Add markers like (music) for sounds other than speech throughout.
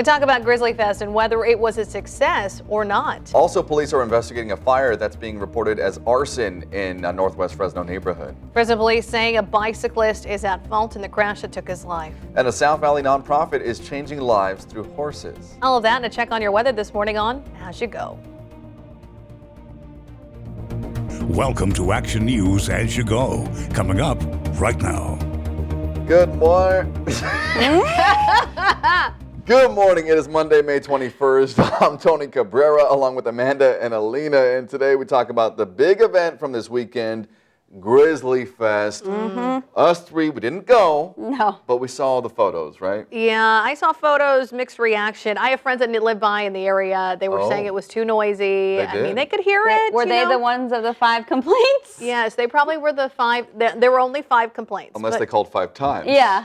We talk about Grizzly Fest and whether it was a success or not. Also, police are investigating a fire that's being reported as arson in a Northwest Fresno neighborhood. Fresno police saying a bicyclist is at fault in the crash that took his life. And a South Valley nonprofit is changing lives through horses. All of that and a check on your weather this morning on As You Go. Welcome to Action News as you go. Coming up right now. Good morning. (laughs) (laughs) Good morning. It is Monday, May 21st. (laughs) I'm Tony Cabrera along with Amanda and Alina. And today we talk about the big event from this weekend, Grizzly Fest. Mm-hmm. Us three, we didn't go. No. But we saw the photos, right? Yeah, I saw photos, mixed reaction. I have friends that live by in the area. They were Oh. saying it was too noisy. They I mean, they could hear it. Were you they know? the ones of the five complaints? Yes, they probably were the five. There, there were only five complaints. Unless but- they called five times. Yeah.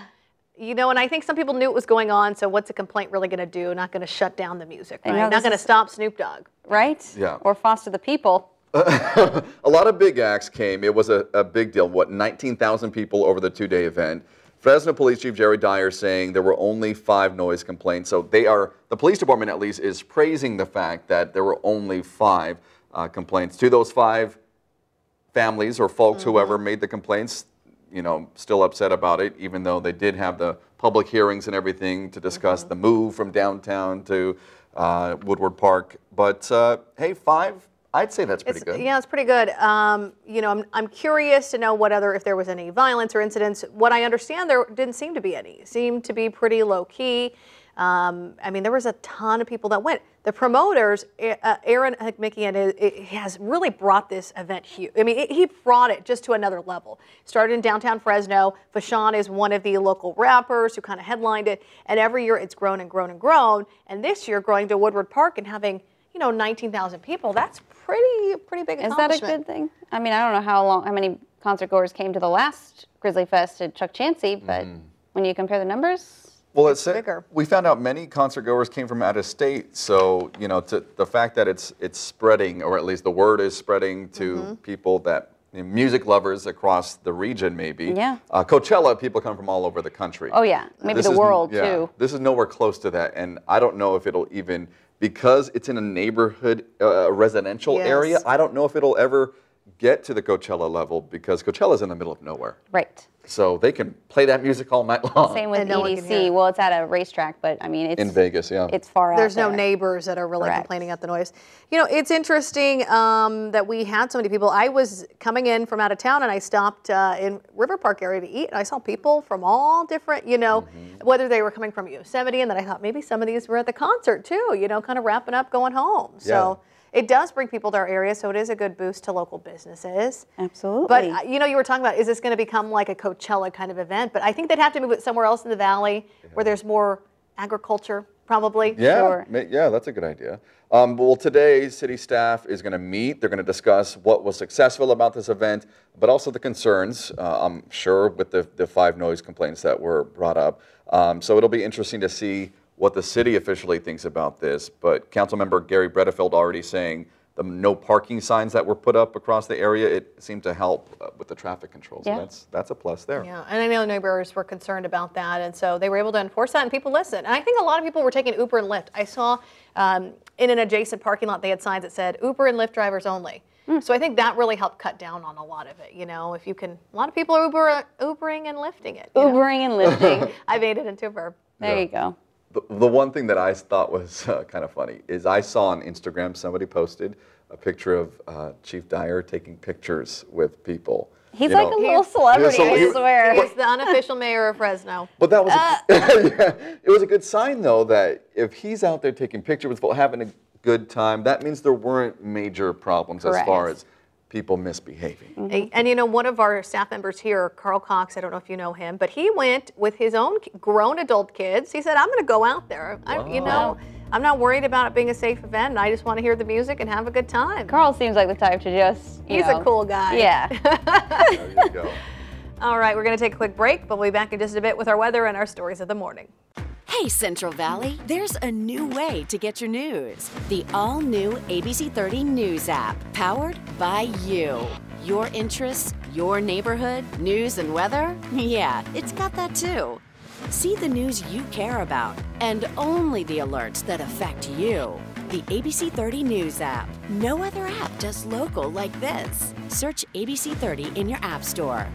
You know, and I think some people knew it was going on. So what's a complaint really going to do? Not going to shut down the music, right? know, Not going to stop Snoop Dogg. Right? Yeah. Or foster the people. (laughs) a lot of big acts came. It was a, a big deal. What, 19,000 people over the two day event. Fresno Police Chief Jerry Dyer saying there were only five noise complaints. So they are, the police department at least, is praising the fact that there were only five uh, complaints. To those five families or folks, whoever made the complaints, you know, still upset about it, even though they did have the public hearings and everything to discuss the move from downtown to uh, Woodward Park. But uh, hey, five, I'd say that's pretty It's, good. Yeah, it's pretty good. Um, you know, I'm, I'm curious to know what other, if there was any violence or incidents. What I understand, there didn't seem to be any. It seemed to be pretty low key. Um, I mean, there was a ton of people that went. The promoters, uh, Aaron Hikmikian, is- eh, has really brought this event huge. I mean, it, he brought it just to another level. Started in downtown Fresno. Fashawn is one of the local rappers who kind of headlined it. And every year it's grown and grown and grown. And this year, growing to Woodward Park and having, you know, 19,000 people, that's pretty, pretty big Is that a good thing? I mean, I don't know how long, how many concert goers came to the last Grizzly Fest at Chukchansi, but Mm-hmm. when you compare the numbers, Well, it's bigger. We found out many concert goers came from out of state, so you know, to, the fact that it's it's spreading, or at least the word is spreading to Mm-hmm. people that you know, music lovers across the region, maybe. Yeah. Uh, Coachella, people come from all over the country. Oh, yeah. Maybe This the is- world, yeah, too. This is nowhere close to that, and I don't know if it'll even because it's in a neighborhood, uh, residential Yes. area. I don't know if it'll ever get to the Coachella level because Coachella's in the middle of nowhere. right. So they can play that music all night (laughs) long. Same with And no one can hear EDC. Well, it's at a racetrack, but I mean, it's in Vegas, yeah. It's far out. There's no there. neighbors that are really Correct. complaining at the noise. You know, it's interesting um, that we had so many people. I was coming in from out of town and I stopped uh, in River Park area to eat. And I saw people from all different, you know, Mm-hmm. whether they were coming from Yosemite, and then I thought maybe some of these were at the concert too. You know, kind of wrapping up, going home. So it does bring people to our area. So it is a good boost to local businesses. Absolutely. But uh, you know, you were talking about is this going to become like a Coachella kind of event? But I think they'd have to move it somewhere else in the valley where there's more agriculture, probably. Yeah, Sure. yeah, that's a good idea. Um, well, today, city staff is going to meet. They're going to discuss what was successful about this event, but also the concerns, uh, I'm sure, with the, the five noise complaints that were brought up. Um, so it'll be interesting to see what the city officially thinks about this. But Councilmember Garry Bredefeld already saying the no parking signs that were put up across the area, it seemed to help uh, with the traffic control. So Yeah. that's, that's a plus there. Yeah, and I know neighbors were concerned about that, and so they were able to enforce that, and people listened. And I think a lot of people were taking Uber and Lyft. I saw um, in an adjacent parking lot they had signs that said Uber and Lyft drivers only. So I think that really helped cut down on a lot of it. You know, if you can, a lot of people are Uber, Ubering and lifting it. you know? Ubering and lifting. (laughs) I made it into a verb. there you go. The, the one thing that I thought was (laughs) uh, kind of funny is I saw on Instagram somebody posted a picture of uh, Chief Dyer taking pictures with people. He's you like know. a little celebrity, so I swear. He's the unofficial mayor of Fresno. But that was Uh. a, (laughs) yeah, it was a good sign though that if he's out there taking pictures with people having a good time, that means there weren't major problems as far as people misbehaving. Mm-hmm. And, and, you know, one of our staff members here, Carl Cox, I don't know if you know him, but he went with his own grown adult kids. He said, I'm going to go out there. I, you know, I'm not worried about it being a safe event. I just want to hear the music and have a good time. Carl seems like the type to just. you He's a cool guy. Yeah. (laughs) There you go. All right, we're going to take a quick break, but we'll be back in just a bit with our weather and our stories of the morning. Hey, Central Valley, there's a new way to get your news. The all new ABC 30 News app, powered by you. Your interests, your neighborhood, news, and weather? (laughs) Yeah, it's got that too. See the news you care about and only the alerts that affect you. The ABC 30 News app. No other app does local like this. Search ABC 30 in your App Store.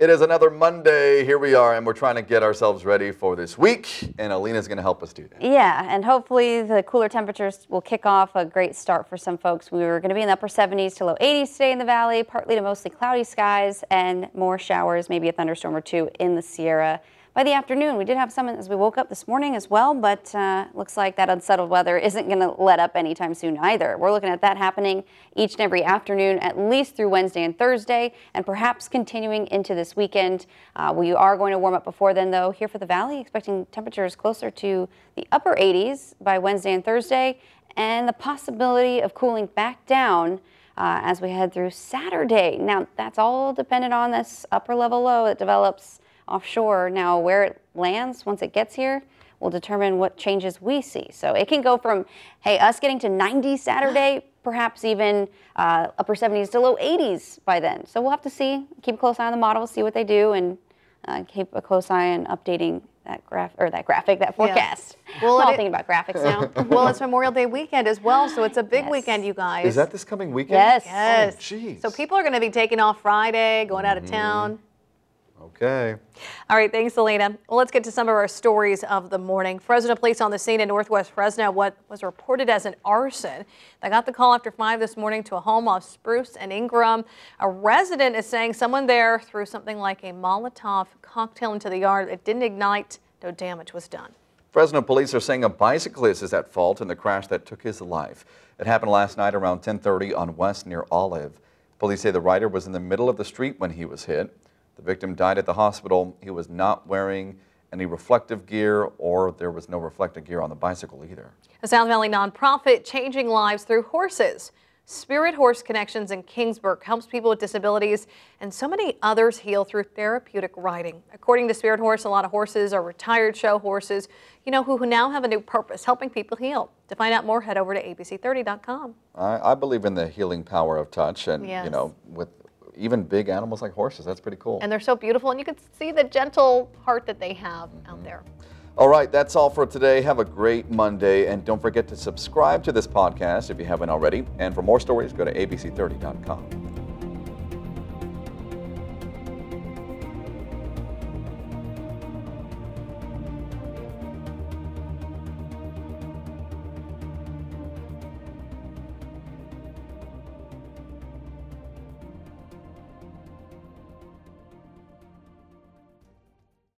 It is another Monday. Here we are, and we're trying to get ourselves ready for this week. And Alina's going to help us do that. Yeah, and hopefully the cooler temperatures will kick off a great start for some folks. We were going to be in the upper 70s to low 80s today in the valley, partly to mostly cloudy skies, and more showers, maybe a thunderstorm or two in the Sierra by the afternoon. We did have some as we woke up this morning as well, but uh, looks like that unsettled weather isn't going to let up anytime soon either. We're looking at that happening each and every afternoon, at least through Wednesday and Thursday, and perhaps continuing into this weekend. Uh, we are going to warm up before then, though. Here for the valley, expecting temperatures closer to the upper 80s by Wednesday and Thursday, and the possibility of cooling back down. Uh, as we head through Saturday. Now, that's all dependent on this upper level low that develops offshore. Now, where it lands once it gets here will determine what changes we see. So it can go from, hey, us getting to 90 Saturday, perhaps even uh, upper 70s to low 80s by then. So we'll have to see, keep a close eye on the models, see what they do, and uh, keep a close eye on updating that graph or that graphic, that forecast. Well, I'm all it- thinking about graphics now. (laughs) well, it's Memorial Day weekend as well, so it's a big Yes. weekend, you guys. Is that this coming weekend? Yes. Yes. Oh. So people are going to be taking off Friday, going out of Mm-hmm. town. Okay. All right, thanks, Alina. Well, let's get to some of our stories of the morning. Fresno police on the scene in Northwest Fresno, what was reported as an arson. They got the call after 5 this morning to a home off Spruce and Ingram. A resident is saying someone there threw something like a Molotov cocktail into the yard. It didn't ignite, no damage was done. Fresno police are saying a bicyclist is at fault in the crash that took his life. It happened last night around 10:30 on West near Olive. Police say the rider was in the middle of the street when he was hit. The victim died at the hospital. He was not wearing any reflective gear, or there was no reflective gear on the bicycle either. A South Valley nonprofit changing lives through horses. Spirit Horse Connections in Kingsburg helps people with disabilities, and so many others heal through therapeutic riding. According to Spirit Horse, a lot of horses are retired show horses, you know, who, who now have a new purpose, helping people heal. To find out more, head over to abc30.com. I, I believe in the healing power of touch, and you know, with even big animals like horses, that's pretty cool. And they're so beautiful, and you can see the gentle heart that they have out mm-hmm. there. All right, that's all for today. Have a great Monday, and don't forget to subscribe to this podcast if you haven't already. And for more stories, go to abc30.com.